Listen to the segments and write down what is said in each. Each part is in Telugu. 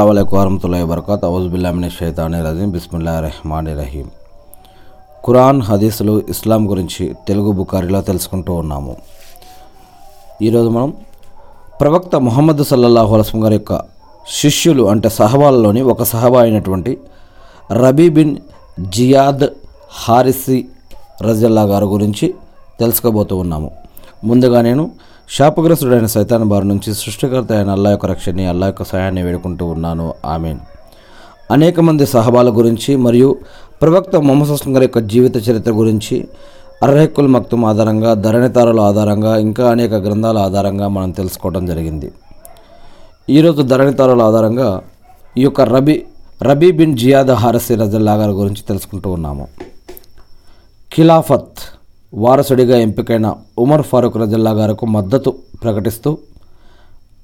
అస్సలాము వరహమతుల్లాహి వబర్కాత్ ఔజుబిల్లామిని షైతాని రజీం బిస్మిల్లా రెహమాని రహీం ఖురాన్ హదీసులు ఇస్లాం గురించి తెలుగు బుకారిలో తెలుసుకుంటూ ఉన్నాము. ఈరోజు మనం ప్రవక్త ముహమ్మద్ సల్లల్లాహు అలస్లం గారి యొక్క శిష్యులు అంటే సహబాలలోని ఒక సహబా అయినటువంటి రబీ బిన్ జియాద్ హారిసి రజల్లా గారి గురించి తెలుసుకోబోతూ ఉన్నాము. ముందుగా నేను శాపగ్రస్తుడైన సైతాన్ బారి నుంచి సృష్టికర్త అయిన అల్లా యొక్క రక్షణని అల్లా యొక్క సహాయాన్ని వేడుకుంటూ ఉన్నాను. ఆమెన్. అనేక మంది సహబాల గురించి మరియు ప్రవక్త మొహమ్మద్ గారి యొక్క జీవిత చరిత్ర గురించి అర్హకుల్ మక్తుం ఆధారంగా ధరణితారుల ఆధారంగా ఇంకా అనేక గ్రంథాల ఆధారంగా మనం తెలుసుకోవడం జరిగింది. ఈరోజు ధరణితారుల ఆధారంగా ఈ యొక్క Rabi Rabi bin Ziyad Harisi రజల్లా గారి గురించి తెలుసుకుంటూ ఉన్నాము. ఖిలాఫత్. వారసుడిగా ఎంపికైన ఉమర్ ఫారూక్ రజల్లా గారికి మద్దతు ప్రకటిస్తూ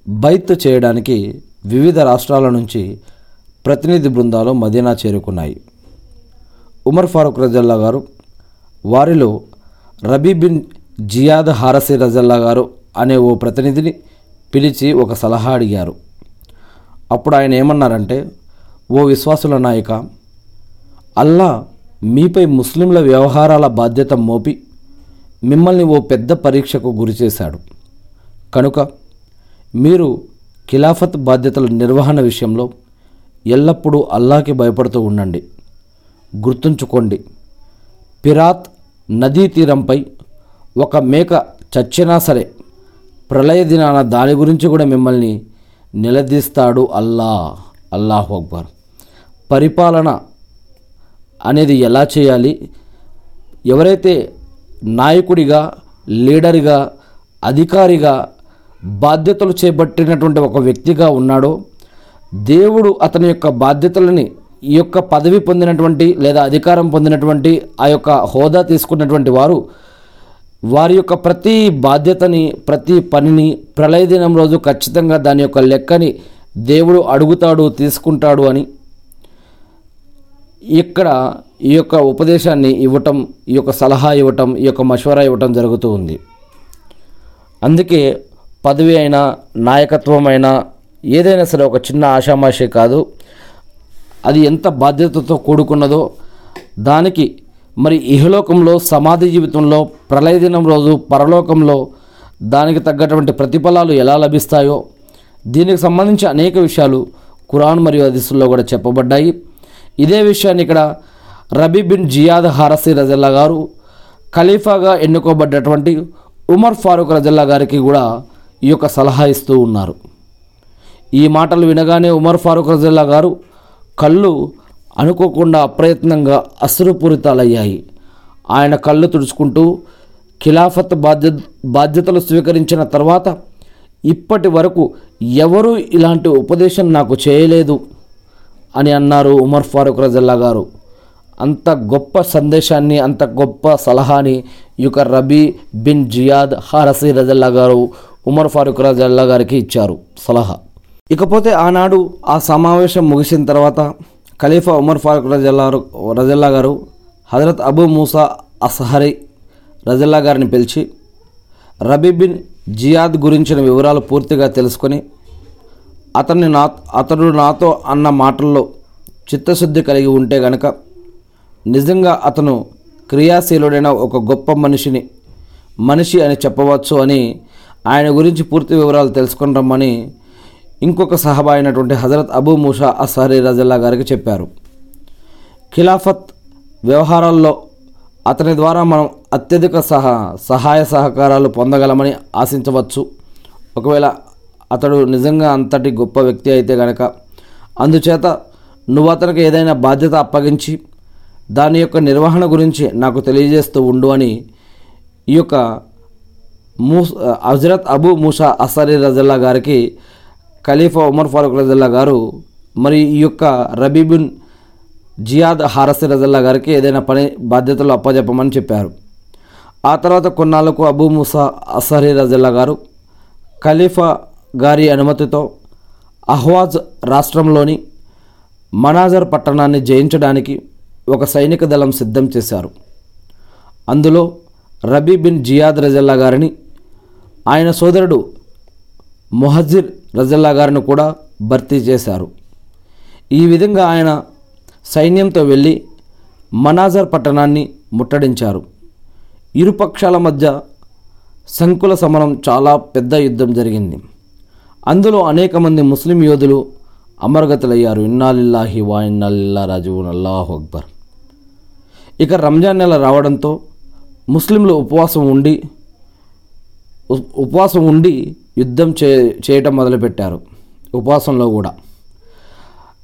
బైత్ చేయడానికి వివిధ రాష్ట్రాల నుంచి ప్రతినిధి బృందాలు మదీనా చేరుకున్నాయి. ఉమర్ ఫారూక్ రజల్లా గారు వారిలో రబీ బిన్ జియాద్ హారసి రజల్లా గారు అనే ఓ ప్రతినిధిని పిలిచి ఒక సలహా అడిగారు. అప్పుడు ఆయన ఏమన్నారంటే ఓ విశ్వాసుల నాయక అల్లా మీపై ముస్లింల వ్యవహారాల బాధ్యత మోపి మిమ్మల్ని ఓ పెద్ద పరీక్షకు గురిచేశాడు. కనుక మీరు ఖిలాఫత్ బాధ్యతల నిర్వహణ విషయంలో ఎల్లప్పుడూ అల్లాకి భయపడుతూ ఉండండి. గుర్తుంచుకోండి పిరాత్ నదీ తీరంపై ఒక మేక చచ్చినా సరే ప్రళయ దినాన దాని గురించి కూడా మిమ్మల్ని నిలదీస్తాడు అల్లా అల్లాహు అక్బర్. పరిపాలన అనేది ఎలా చేయాలి? ఎవరైతే నాయకుడిగా లీడర్గా అధికారిగా బాధ్యతలు చేపట్టినటువంటి ఒక వ్యక్తిగా ఉన్నాడో దేవుడు అతని యొక్క బాధ్యతలని ఈ యొక్క పదవి పొందినటువంటి లేదా అధికారం పొందినటువంటి ఆ యొక్క హోదా తీసుకున్నటువంటి వారు వారి యొక్క ప్రతి బాధ్యతని ప్రతి పనిని ప్రళయ దినం రోజు ఖచ్చితంగా దాని యొక్క లెక్కని దేవుడు అడుగుతాడు తీసుకుంటాడు అని ఇక్కడ ఈ యొక్క ఉపదేశాన్ని ఇవ్వటం ఈ యొక్క సలహా ఇవ్వటం ఈ యొక్క మషవరా ఇవ్వటం జరుగుతూ ఉంది. అందుకే పదవి అయినా నాయకత్వం అయినా ఏదైనా సరే ఒక చిన్న ఆషామాషే కాదు. అది ఎంత బాధ్యతతో కూడుకున్నదో దానికి మరి ఇహలోకంలో సమాధి జీవితంలో ప్రళయ దినం రోజు పరలోకంలో దానికి తగ్గటువంటి ప్రతిఫలాలు ఎలా లభిస్తాయో దీనికి సంబంధించి అనేక విషయాలు కురాన్ మరియు హదీసుల్లో కూడా చెప్పబడ్డాయి. ఇదే విషయాన్ని ఇక్కడ రబీ బిన్ జియాద్ హారసి రజల్లా గారు ఖలీఫాగా ఎన్నుకోబడ్డటువంటి ఉమర్ ఫారూక్ రజల్లా గారికి కూడా ఈ యొక్క సలహా ఇస్తూ ఉన్నారు. ఈ మాటలు వినగానే ఉమర్ ఫారూక్ రజల్లా గారు కళ్ళు అనుకోకుండా అప్రయత్నంగా అశ్రుపూరితాలయ్యాయి. ఆయన కళ్ళు తుడుచుకుంటూ ఖిలాఫత్ బాధ్య బాధ్యతలు స్వీకరించిన తర్వాత ఇప్పటి వరకు ఎవరూ ఇలాంటి ఉపదేశం నాకు చేయలేదు. అని అన్నారు ఉమర్ ఫారూక్ రజల్లా గారు. అంత గొప్ప సందేశాన్ని అంత గొప్ప సలహాని ఈ యొక్క రబీ బిన్ జియాద్ హారసీ రజల్లా గారు ఉమర్ ఫారూక్ రజల్లా గారికి ఇచ్చారు సలహా. ఇకపోతే ఆనాడు ఆ సమావేశం ముగిసిన తర్వాత ఖలీఫా ఉమర్ ఫారూక్ రజల్లా రజల్లా గారు హజరత్ అబూ మూసా అసహరి రజల్లా గారిని పిలిచి రబీ బిన్ జియాద్ గురించిన వివరాలు పూర్తిగా తెలుసుకొని అతన్ని నా అతడు నాతో అన్న మాటల్లో చిత్తశుద్ధి కలిగి ఉంటే గనక నిజంగా అతను క్రియాశీలుడైన ఒక గొప్ప మనిషిని మనిషి అని చెప్పవచ్చు అని ఆయన గురించి పూర్తి వివరాలు తెలుసుకుని రమ్మని ఇంకొక సహబా అయినటువంటి హజరత్ అబూ మూషా అసహరీ రజల్లా గారికి చెప్పారు. ఖిలాఫత్ వ్యవహారాల్లో అతని ద్వారా మనం అత్యధిక సహా సహాయ సహకారాలు పొందగలమని ఆశించవచ్చు. ఒకవేళ అతడు నిజంగా అంతటి గొప్ప వ్యక్తి అయితే గనక. అందుచేత నువ్వు అతనికి ఏదైనా బాధ్యత అప్పగించి దాని యొక్క నిర్వహణ గురించి నాకు తెలియజేస్తూ ఉండు అని ఈ యొక్క మూస్ హజరత్ అబూ మూసా అసరీ రజల్లా గారికి ఖలీఫా ఉమర్ ఫారూక్ రజల్లా గారు మరి ఈ యొక్క రబీబిన్ జియాద్ హారసి రజల్లా గారికి ఏదైనా పని బాధ్యతలు అప్పజెప్పమని చెప్పారు. ఆ తర్వాత కొన్నాళ్ళకు అబూ మూసా అసరీ రజల్లా గారు ఖలీఫా గారి అనుమతితో అహ్వాజ్ రాష్ట్రంలోని మనాజర్ పట్టణాన్ని జయించడానికి ఒక సైనిక దళం సిద్ధం చేశారు. అందులో రబీ బిన్ జియాద్ రజల్లా గారిని ఆయన సోదరుడు మొహజిర్ రజల్లా గారిని కూడా భర్తీ చేశారు. ఈ విధంగా ఆయన సైన్యంతో వెళ్ళి మనాజర్ పట్టణాన్ని ముట్టడించారు. ఇరుపక్షాల మధ్య సంకుల సమరం చాలా పెద్ద యుద్ధం జరిగింది. అందులో అనేక మంది ముస్లిం యోధులు అమరగతులయ్యారు. ఇన్నాలిల్లాహి వా ఇన్నాలిల్లా రాజువున్. అల్లాహు అక్బర్. ఇక రంజాన్ నెల రావడంతో ముస్లింలు ఉపవాసం ఉండి ఉపవాసం ఉండి యుద్ధం చే చేయటం మొదలుపెట్టారు. ఉపవాసంలో కూడా.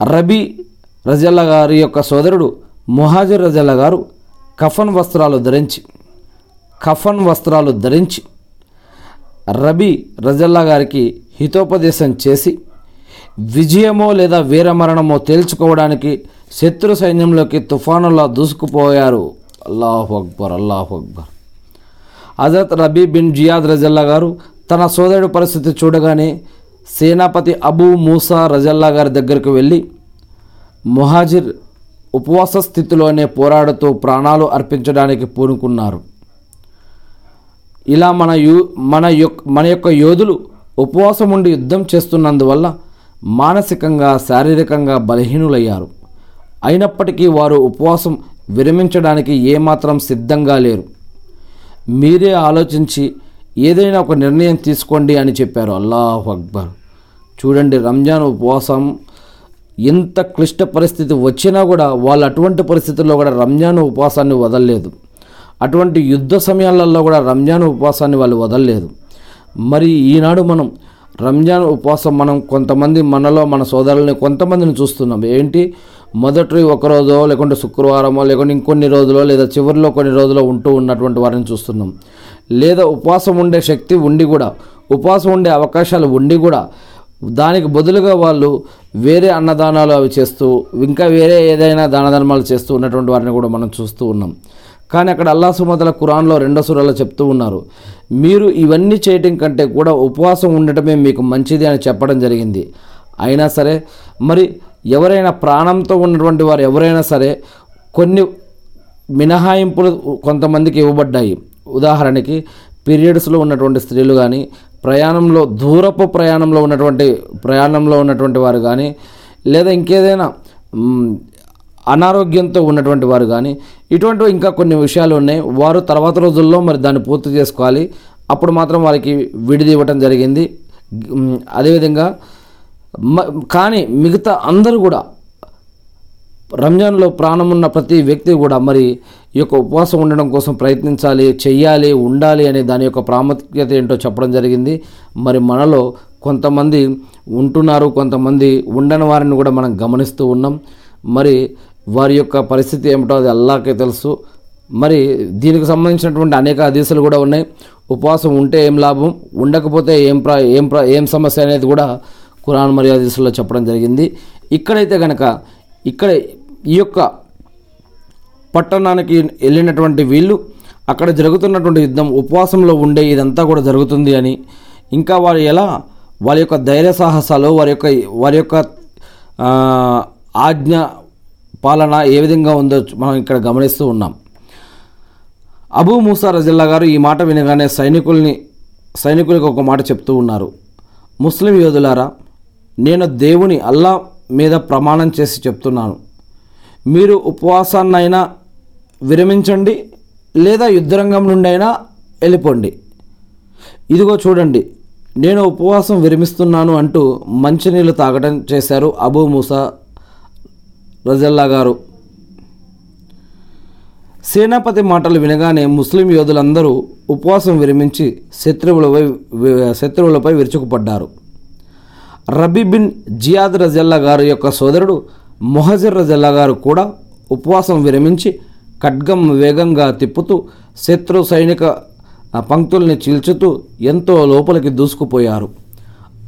రబీ రజల్లా గారి యొక్క సోదరుడు ముహాజిర్ రజల్లా గారు కఫన్ వస్త్రాలు ధరించి కఫన్ వస్త్రాలు ధరించి రబీ రజల్లా గారికి హితోపదేశం చేసి విజయమో లేదా వీరమరణమో తేల్చుకోవడానికి శత్రు సైన్యంలోకి తుఫానులా దూసుకుపోయారు. అల్లాహు అక్బర్ అల్లాహు అక్బర్. హజరత్ రబీ బిన్ జియాద్ రజల్లా గారు తన సోదరుడి పరిస్థితి చూడగానే సేనాపతి అబూ మూసా రజల్లా గారి దగ్గరకు వెళ్ళి ముహాజిర్ ఉపవాస స్థితిలోనే పోరాడుతూ ప్రాణాలు అర్పించడానికి పూనుకున్నారు. ఇలా మన యు మన యొక్క మన యొక్క యోధులు ఉపవాసం ఉండి యుద్ధం చేస్తున్నందువల్ల మానసికంగా శారీరకంగా బలహీనులయ్యారు. అయినప్పటికీ వారు ఉపవాసం విరమించడానికి ఏమాత్రం సిద్ధంగా లేరు. మీరే ఆలోచించి ఏదైనా ఒక నిర్ణయం తీసుకోండి అని చెప్పారు. అల్లాహ్ అక్బర్. చూడండి రంజాన్ ఉపవాసం ఎంత క్లిష్ట పరిస్థితి వచ్చినా కూడా వాళ్ళు అటువంటి పరిస్థితుల్లో కూడా రంజాన్ ఉపవాసాన్ని వదలలేదు. అటువంటి యుద్ధ సమయాలలో కూడా రంజాన్ ఉపవాసాన్ని వాళ్ళు వదలలేదు. మరి ఈనాడు మనం రంజాన్ ఉపవాసం మనం కొంతమంది మనలో మన సోదరులని కొంతమందిని చూస్తున్నాం. ఏంటి? మొదటి ఒకరోజో లేకుంటే శుక్రవారమో లేకుంటే ఇంకొన్ని రోజులో లేదా చివరిలో కొన్ని రోజులో ఉంటూ ఉన్నటువంటి వారిని చూస్తున్నాం. లేదా ఉపవాసం ఉండే శక్తి ఉండి కూడా ఉపవాసం ఉండే అవకాశాలు ఉండి కూడా దానికి బదులుగా వాళ్ళు వేరే అన్నదానాలు అవి చేస్తూ ఇంకా వేరే ఏదైనా దాన ధర్మాలు చేస్తూ ఉన్నటువంటి వారిని కూడా మనం చూస్తూ ఉన్నాం. కానీ అక్కడ అల్లా సుమతల కురాన్లో రెండో సురాలో చెప్తూ ఉన్నారు. మీరు ఇవన్నీ చేయటం కంటే కూడా ఉపవాసం ఉండటమే మీకు మంచిది అని చెప్పడం జరిగింది. అయినా సరే మరి ఎవరైనా ప్రాణంతో ఉన్నటువంటి వారు ఎవరైనా సరే కొన్ని మినహాయింపులు కొంతమందికి ఇవ్వబడ్డాయి. ఉదాహరణకి పీరియడ్స్లో ఉన్నటువంటి స్త్రీలు కానీ ప్రయాణంలో దూరపు ప్రయాణంలో ఉన్నటువంటి ప్రయాణంలో ఉన్నటువంటి వారు కానీ లేదా ఇంకేదైనా అనారోగ్యంతో ఉన్నటువంటి వారు కానీ ఇటువంటివి ఇంకా కొన్ని విషయాలు ఉన్నాయి. వారు తర్వాత రోజుల్లో మరి దాన్ని పూర్తి చేసుకోవాలి. అప్పుడు మాత్రం వారికి విడిది ఇవ్వటం జరిగింది. అదేవిధంగా మ- కానీ మిగతా అందరూ కూడా రంజాన్లో ప్రాణం ఉన్న ప్రతి వ్యక్తి కూడా మరి ఈ యొక్క ఉపవాసం ఉండడం కోసం ప్రయత్నించాలి చెయ్యాలి ఉండాలి అనే దాని యొక్క ప్రాముఖ్యత ఏంటో చెప్పడం జరిగింది. మరి మనలో కొంతమంది ఉంటున్నారు కొంతమంది ఉండని వారిని కూడా మనం గమనిస్తూ ఉన్నాం. మరి వారి యొక్క పరిస్థితి ఏమిటో అది అల్లాకే తెలుసు. మరి దీనికి సంబంధించినటువంటి అనేక అదీసులు కూడా ఉన్నాయి. ఉపవాసం ఉంటే ఏం లాభం? ఉండకపోతే ఏం ప్రా ఏం ప్ర ఏం సమస్య అనేది కూడా కురాన్ మరియు హదీసుల్లో చెప్పడం జరిగింది. ఇక్కడైతే కనుక ఇక్కడ ఈ యొక్క పట్టణానికి వెళ్ళినటువంటి వీళ్ళు అక్కడ జరుగుతున్నటువంటి యుద్ధం ఉపవాసంలో ఉండే ఇదంతా కూడా జరుగుతుంది అని. ఇంకా వారు ఎలా? వారి యొక్క ధైర్య సాహసాలు వారి యొక్క వారి యొక్క ఆజ్ఞ పాలన ఏ విధంగా ఉందో మనం ఇక్కడ గమనిస్తూ ఉన్నాం. అబూ మూసా రజిల్లా గారు ఈ మాట వినగానే సైనికుల్ని సైనికులకు ఒక మాట చెప్తూ ఉన్నారు. ముస్లిం యోధులారా నేను దేవుని అల్లా మీద ప్రమాణం చేసి చెప్తున్నాను. మీరు ఉపవాసాన్నైనా విరమించండి లేదా యుద్ధరంగం నుండి అయినా వెళ్ళిపోండి. ఇదిగో చూడండి నేను ఉపవాసం విరమిస్తున్నాను అంటూ మంచినీళ్ళు తాగడం చేశారు అబూ మూసా రజల్లా గారు. సేనాపతి మాటలు వినగానే ముస్లిం యోధులందరూ ఉపవాసం విరమించి శత్రువులపై శత్రువులపై విరుచుకుపడ్డారు. రబీ బిన్ జియాద్ రజల్లా గారు యొక్క సోదరుడు మొహజర్ రజల్లా గారు కూడా ఉపవాసం విరమించి ఖడ్గం వేగంగా తిప్పుతూ శత్రు సైనిక పంక్తుల్ని చీల్చుతూ ఎంతో లోపలికి దూసుకుపోయారు.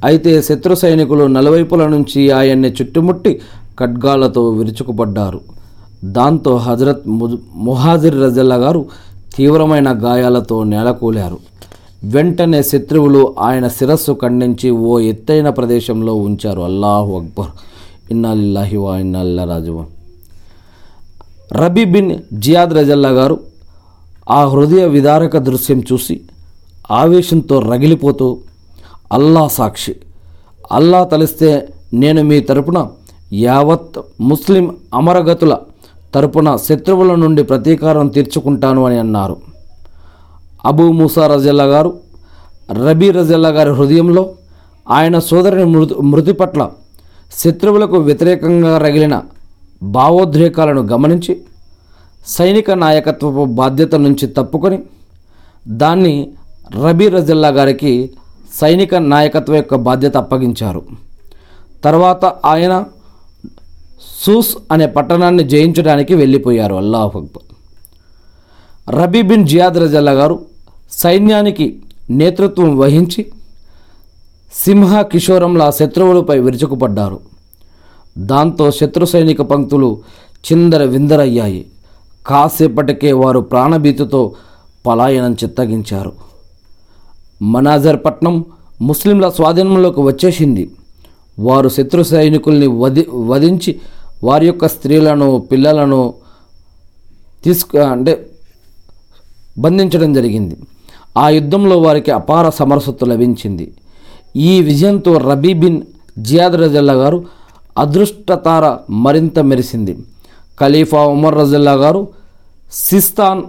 అయితే శత్రు సైనికులు నలువైపుల నుంచి ఆయన్ని చుట్టుముట్టి ఖడ్గాలతో విరుచుకుపడ్డారు. దాంతో హజరత్ ముహాజిర్ రజల్లా గారు తీవ్రమైన గాయాలతో నేలకూలారు వెంటనే శత్రువులు ఆయన శిరస్సు ఖండించి ఓ ఎత్తైన ప్రదేశంలో ఉంచారు. అల్లాహు అక్బర్. ఇన్నాలిల్లాహి వా ఇన్నాల్లా రాజువా రబీ బిన్ జియాద్ రజల్లా గారు ఆ హృదయ విదారక దృశ్యం చూసి ఆవేశంతో రగిలిపోతూ అల్లా సాక్షి. అల్లా తలిస్తే నేను మీ తరపున యావత్ ముస్లిం అమరగతుల తరపున శత్రువుల నుండి ప్రతీకారం తీర్చుకుంటాను అని అన్నారు. అబూ మూసా రజల్లా గారు రబీ రజల్లా గారి హృదయంలో ఆయన సోదరుని మృతి మృతి పట్ల శత్రువులకు వ్యతిరేకంగా రగిలిన భావోద్రేకాలను గమనించి సైనిక నాయకత్వపు బాధ్యత నుంచి తప్పుకొని దాన్ని రబీ రజల్లా గారికి సైనిక నాయకత్వం యొక్క బాధ్యత అప్పగించారు. తర్వాత ఆయన సూస్ అనే పట్టణాన్ని జయించడానికి వెళ్ళిపోయారు. అల్లాహ్ అక్బర్. రబీ బిన్ జియాద్ రజల్లా గారు సైన్యానికి నేతృత్వం వహించి సింహ కిషోరంలా శత్రువులపై విరుచుకుపడ్డారు. దాంతో శత్రు సైనిక పంక్తులు చిందర విందరయ్యాయి. కాసేపటికే వారు ప్రాణభీతితో పలాయనం చిత్తగించారు. మనాజర్ పట్నం ముస్లింల స్వాధీనంలోకి వచ్చేసింది. వారు శత్రు సైనికుల్ని వధి వధించి వారి యొక్క స్త్రీలను పిల్లలను తీసుకు అంటే బంధించడం జరిగింది. ఆ యుద్ధంలో వారికి అపార సమరసత్తు లభించింది. ఈ విజయంతో రబీ బిన్ జియాద్ రజల్లా గారు అదృష్టతార మరింత మెరిసింది. ఖలీఫా ఉమర్ రజల్లా గారు సిస్తాన్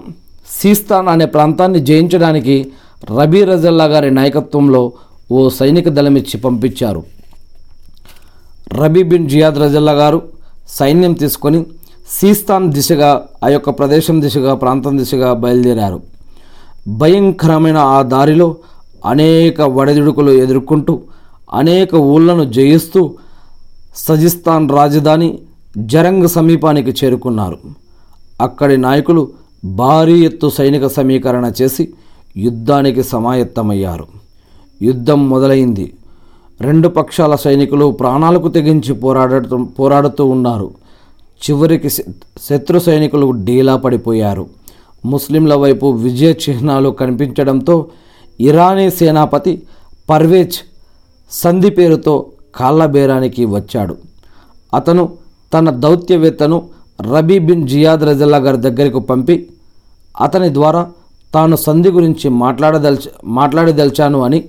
సీస్తాన్ అనే ప్రాంతాన్ని జయించడానికి రబీ రజల్లా గారి నాయకత్వంలో ఓ సైనిక దళమిచ్చి పంపించారు. రబీ బిన్ జియాద్ రజల్లా గారు సైన్యం తీసుకొని సీస్తాన్ దిశగా ఆ యొక్క ప్రదేశం దిశగా ప్రాంతం దిశగా బయలుదేరారు. భయంకరమైన ఆ దారిలో అనేక వడదుడుకులు ఎదుర్కొంటూ అనేక ఊళ్ళను జయిస్తూ సజిస్తాన్ రాజధాని జరంగ్ సమీపానికి చేరుకున్నారు. అక్కడి నాయకులు భారీ ఎత్తు సైనిక సమీకరణ చేసి యుద్ధానికి సమాయత్తమయ్యారు. యుద్ధం మొదలైంది. రెండు పక్షాల సైనికులు ప్రాణాలకు తెగించి పోరాడటం పోరాడుతూ ఉన్నారు. చివరికి శత్రు సైనికులు డీలా పడిపోయారు. ముస్లింల వైపు విజయ చిహ్నాలు కనిపించడంతో ఇరానీ సేనాపతి పర్వేజ్ సంధి పేరుతో కాళ్ళబేరానికి వచ్చాడు. అతను తన దౌత్యవేత్తను రబీ బిన్ జియాద్ రజల్లా గారి దగ్గరకు పంపి అతని ద్వారా తాను సంధి గురించి మాట్లాడదల్చ మాట్లాడదలిచాను అని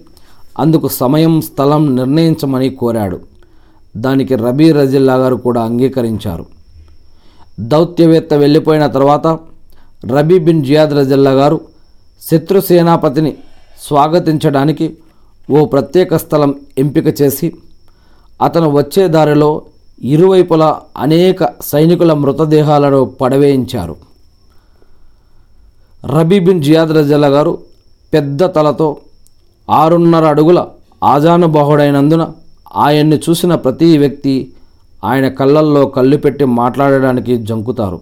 అందుకు సమయం స్థలం నిర్ణయించమని కోరాడు. దానికి రబీ రజిల్లా గారు కూడా అంగీకరించారు. దౌత్యవేత్త వెళ్ళిపోయిన తర్వాత రబీ బిన్ జియాద్ రజిల్లా గారు శత్రు సేనాపతిని స్వాగతించడానికి ఓ ప్రత్యేక స్థలం ఎంపిక చేసి అతను వచ్చే దారిలో ఇరువైపులా అనేక సైనికుల మృతదేహాలను పడవేయించారు. రబీ బిన్ జియాద్ రజల్లా గారు పెద్ద తలతో ఆరున్నర అడుగుల ఆజానుబాహుడైనందున ఆయన్ని చూసిన ప్రతి వ్యక్తి ఆయన కళ్ళల్లో కళ్ళు పెట్టి మాట్లాడడానికి జంకుతారు.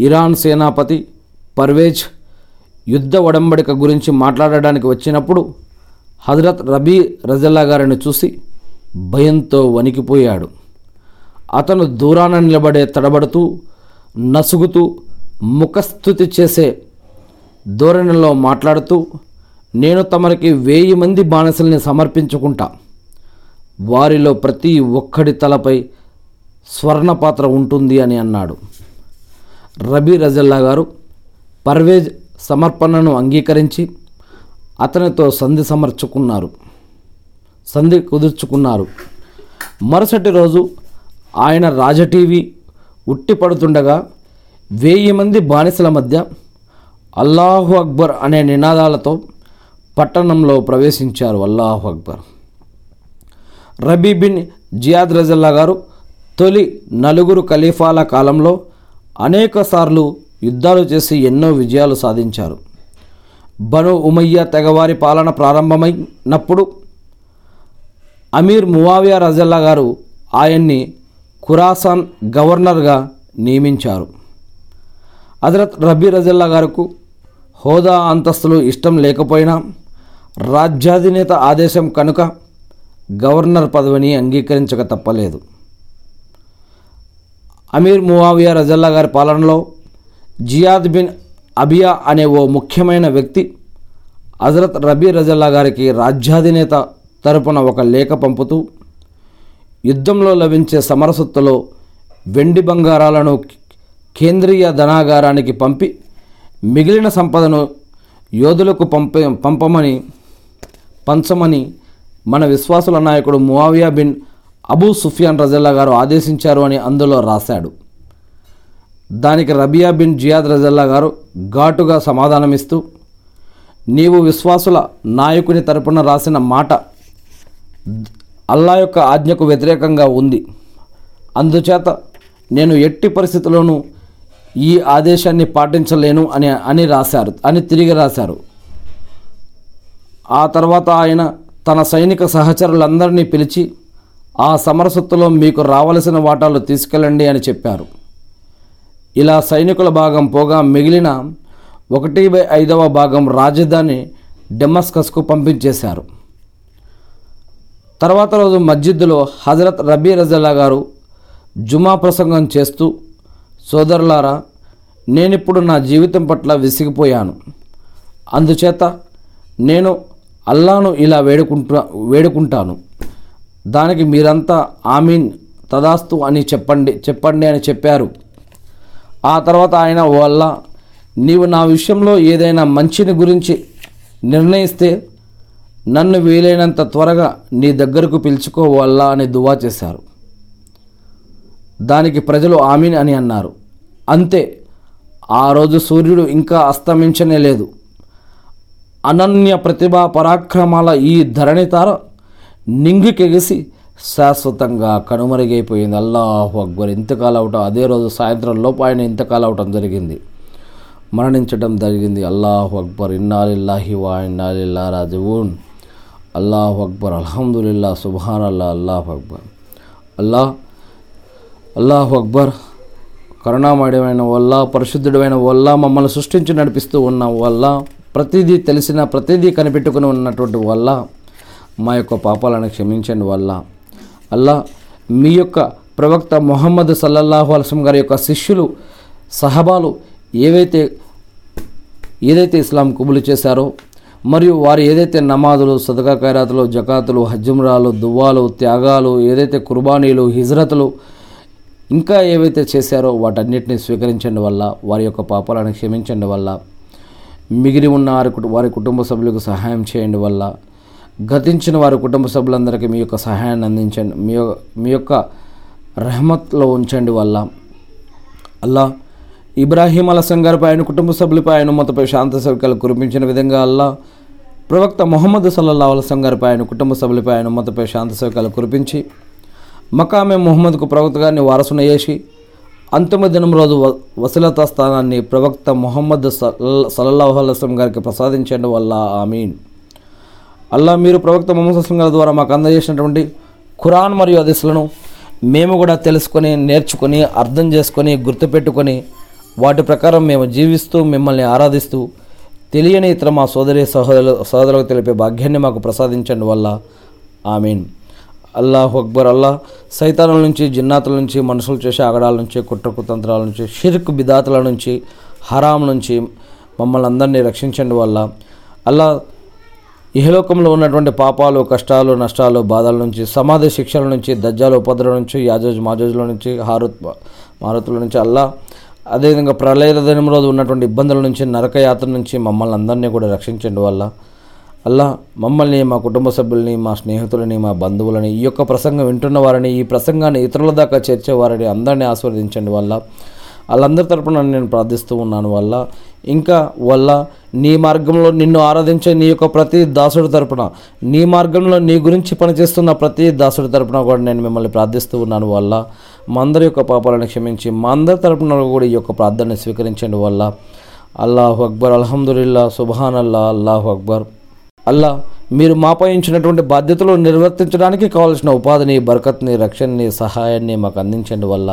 ఇరాన్ సేనాపతి పర్వేజ్ యుద్ధ ఒడంబడిక గురించి మాట్లాడడానికి వచ్చినప్పుడు హజరత్ రబీ రజల్లా గారిని చూసి భయంతో వణికిపోయాడు. అతను దూరాన నిలబడే తడబడుతూ నసుగుతూ ముఖస్థుతి చేసే ధోరణిలో మాట్లాడుతూ నేను తమరికి వెయ్యి మంది బానిసల్ని సమర్పించుకుంటా. వారిలో ప్రతి ఒక్కడి తలపై స్వర్ణపాత్ర ఉంటుంది అని అన్నాడు. రబీ రజల్లా గారు పర్వేజ్ సమర్పణను అంగీకరించి అతనితో సంధి సమర్చుకున్నారు. సంధి కుదుర్చుకున్నారు. మరుసటి రోజు ఆయన రాజటీవీ ఉట్టిపడుతుండగా వెయ్యి మంది బానిసల మధ్య అల్లాహు అక్బర్ అనే నినాదాలతో పట్టణంలో ప్రవేశించారు. అల్లాహ్ అక్బర్. రబీ బిన్ జియాద్ రజల్లా గారు తొలి నలుగురు ఖలీఫాల కాలంలో అనేక సార్లు యుద్ధాలు చేసి ఎన్నో విజయాలు సాధించారు. బను ఉమయ్య తెగవారి పాలన ప్రారంభమైనప్పుడు అమీర్ మువావియా రజల్లా గారు ఆయన్ని ఖురాసాన్ గవర్నర్గా నియమించారు. హజరత్ రబీ రజల్లా గారుకు హోదా అంతస్తులు ఇష్టం లేకపోయినా రాజ్యాధినేత ఆదేశం కనుక గవర్నర్ పదవిని అంగీకరించక తప్పలేదు. అమీర్ మువావియా రజల్లా గారి పాలనలో జియాద్ బిన్ అబియా అనే ఓ ముఖ్యమైన వ్యక్తి హజరత్ రబీ రజల్లా గారికి రాజ్యాధినేత తరపున ఒక లేఖ పంపుతూ యుద్ధంలో లభించే సమరసత్తులో వెండి బంగారాలను కేంద్రీయ ధనాగారానికి పంపి మిగిలిన సంపదను యోధులకు పంప పంపమని పంచమని మన విశ్వాసుల నాయకుడు మువావియా బిన్ అబూ సుఫియాన్ రజల్లా గారు ఆదేశించారు అని అందులో రాశాడు. దానికి రబియా బిన్ జియాద్ రజల్లా గారు ఘాటుగా సమాధానమిస్తూ నీవు విశ్వాసుల నాయకుని తరపున రాసిన మాట అల్లా యొక్క ఆజ్ఞకు వ్యతిరేకంగా ఉంది. అందుచేత నేను ఎట్టి పరిస్థితుల్లోనూ ఈ ఆదేశాన్ని పాటించలేను అని అని రాశారు అని తిరిగి రాశారు. ఆ తర్వాత ఆయన తన సైనిక సహచరులందరినీ పిలిచి ఆ సమరసత్తులో మీకు రావలసిన వాటాలు తీసుకెళ్ళండి అని చెప్పారు. ఇలా సైనికుల భాగం పోగా మిగిలిన ఒకటి బై ఐదవ భాగం రాజధాని డెమస్కస్కు పంపించేశారు. తర్వాత రోజు మస్జిద్లో హజరత్ రబీ రజల్లా గారు జుమా ప్రసంగం చేస్తూ సోదరులారా నేనిప్పుడు నా జీవితం పట్ల విసిగిపోయాను. అందుచేత నేను అల్లాను ఇలా వేడుకుంటా వేడుకుంటాను. దానికి మీరంతా ఆమీన్ తదాస్తు అని చెప్పండి చెప్పండి అని చెప్పారు. ఆ తర్వాత ఆయన వల్ల నీవు నా విషయంలో ఏదైనా మంచిని గురించి నిర్ణయిస్తే నన్ను వీలైనంత త్వరగా నీ దగ్గరకు పిలుచుకోవాలా అని దువా చేశారు. దానికి ప్రజలు ఆమీన్ అని అన్నారు. అంతే ఆ రోజు సూర్యుడు ఇంకా అస్తమించనే లేదు. అనన్య ప్రతిభా పరాక్రమాల ఈ ధరణితార నింగికెగిసి శాశ్వతంగా కనుమరుగైపోయింది. అల్లాహు అక్బర్. ఇంతకాలం అవటం అదే రోజు సాయంత్రం లోపు ఆయన ఇంతకాలం అవటం జరిగింది. మరణించడం జరిగింది. అల్లాహు అక్బర్. ఇన్నాలిల్లాహి వా ఇన్నాలిల్లా రాజువూన్. అల్లాహు అక్బర్. అల్హమ్దుల్లా సుబాన్ అల్లా అల్లాహు అక్బర్. అల్లాహ్ అల్లాహు అక్బర్. కరుణామయుడమైన వల్ల పరిశుద్ధుడమైన వల్ల మమ్మల్ని సృష్టించి నడిపిస్తూ ఉన్న వల్ల ప్రతిదీ తెలిసిన ప్రతిదీ కనిపెట్టుకుని ఉన్నటువంటి వల్ల మా యొక్క పాపాలను క్షమించండి వల్ల అల్లా మీ యొక్క ప్రవక్త మొహమ్మద్ సల్లల్లాహు అలసం గారి యొక్క శిష్యులు సహబాలు ఏవైతే ఏదైతే ఇస్లాం కుబులు చేశారో మరియు వారు ఏదైతే నమాజులు సదకా ఖైరాతులు జకాతులు హజ్జుమ్రాలు దువ్వాలు త్యాగాలు ఏదైతే కుర్బానీలు హిజ్రతులు ఇంకా ఏవైతే చేశారో వాటన్నిటిని స్వీకరించండి వల్ల వారి యొక్క పాపాలను క్షమించండి వల్ల మిగిలి ఉన్న వారి కుటు- వారి కుటుంబ సభ్యులకు సహాయం చేయండి వల్ల గతించిన వారి కుటుంబ సభ్యులందరికీ మీ యొక్క సహాయాన్ని అందించండి. మీ మీ యొక్క రెహమత్లో ఉంచండి వల్ల అల్లా ఇబ్రాహీం అలసం గారిపై ఆయన కుటుంబ సభ్యులపై ఆయన మతపై శాంత సౌకర్యాలు కురిపించిన విధంగా అల్లా ప్రవక్త మొహమ్మద్ సల్లల్లా అలసం గారిపై ఆయన కుటుంబ సభ్యులపై ఆయన మతపై శాంత సౌకర్యాలు కురిపించి మకామే మొహమ్మద్కు ప్రవక్త గారిని వారసున చేసి అంతిమ దినం రోజు వ- వసీలతా స్థానాన్ని ప్రవక్త మొహమ్మద్ సల్ సల్లల్లాహు గారికి ప్రసాదించండి వల్ల ఆమీన్. అల్లా మీరు ప్రవక్త మొహమ్మద్ అస్లం గారి ద్వారా మాకు అందజేసినటువంటి ఖురాన్ మరియు హదీస్లను మేము కూడా తెలుసుకొని నేర్చుకొని అర్థం చేసుకొని గుర్తుపెట్టుకొని వాటి ప్రకారం మేము జీవిస్తూ మిమ్మల్ని ఆరాధిస్తూ తెలియని ఇతర మా సోదరి సహోదరు సహోదరులకు తెలిపే భాగ్యాన్ని మాకు ప్రసాదించండి వల్ల ఆమీన్. అల్లాహ్ అక్బర్ అల్లా సైతానుల నుంచి జిన్నాతుల నుంచి మనుషులు చేసే ఆగడాల నుంచి కుట్ర కుతంత్రాల నుంచి షిర్క్ బిదాతుల నుంచి హరాం నుంచి మమ్మల్ని అందరినీ రక్షించండి వల్ల. అల్లా ఇహలోకంలో ఉన్నటువంటి పాపాలు కష్టాలు నష్టాలు బాధల నుంచి సమాధి శిక్షల నుంచి దజ్జాల ఉపద్రవం నుంచి యాజోజ్ మాజోజ్ల నుంచి హారుత్ మారుతుల నుంచి అల్లా అదేవిధంగా ప్రళయ దినం రోజు ఉన్నటువంటి ఇబ్బందుల నుంచి నరకయాత్ర నుంచి మమ్మల్ని అందరినీ కూడా రక్షించండి వల్ల. అల్లా మమ్మల్ని మా కుటుంబ సభ్యుల్ని మా స్నేహితులని మా బంధువులని ఈ యొక్క ప్రసంగం వింటున్న వారిని ఈ ప్రసంగాన్ని ఇతరుల దాకా చేర్చేవారిని అందరినీ ఆస్వాదించండి వల్ల. వాళ్ళందరి తరపున నేను ప్రార్థిస్తూ ఉన్నాను వల్ల. ఇంకా వల్ల నీ మార్గంలో నిన్ను ఆరాధించే నీ యొక్క ప్రతి దాసుడి తరపున నీ మార్గంలో నీ గురించి పనిచేస్తున్న ప్రతి దాసుడి తరపున కూడా నేను మిమ్మల్ని ప్రార్థిస్తూ ఉన్నాను వల్ల. మా అందరి యొక్క పాపాలను క్షమించి మా అందరి తరపున కూడా ఈ యొక్క ప్రార్థనని స్వీకరించండి వల్ల. అల్లాహు అక్బర్ అల్హమ్దుల్లా సుబాన్ అల్లా అల్లాహు అక్బర్. అల్లా మీరు మాపై ఇచ్చినటువంటి బాధ్యతలు నిర్వర్తించడానికి కావాల్సిన ఉపాధిని బరకత్ని రక్షణని సహాయాన్ని మాకు అందించండి వల్ల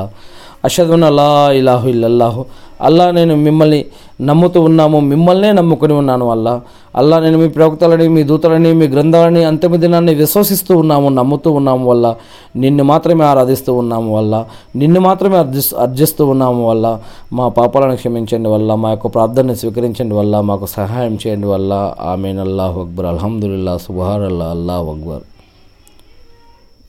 అషదున్ అల్లా ఇలాహు ఇల్లల్లాహు. అల్లా నేను మిమ్మల్ని నమ్ముతూ ఉన్నాము మిమ్మల్నే నమ్ముకుని ఉన్నాను అల్లా. అల్లా నేను మీ ప్రవక్తలని మీ దూతలని మీ గ్రంథాలని అంతిమ దినాన్ని విశ్వసిస్తూ ఉన్నాము నమ్ముతూ ఉన్నాము వల్ల నిన్ను మాత్రమే ఆరాధిస్తూ ఉన్నాము వల్ల నిన్ను మాత్రమే అర్జి అర్జిస్తూ ఉన్నాము వల్ల మా పాపాలను క్షమించండి వల్ల మా యొక్క ప్రార్థనని స్వీకరించండి వల్ల మాకు సహాయం చేయండి వల్ల ఆమెన్. అల్లాహు అక్బర్. అల్హమ్దుల్లా సుబార్ అల్లా అల్లాహు అక్బర్.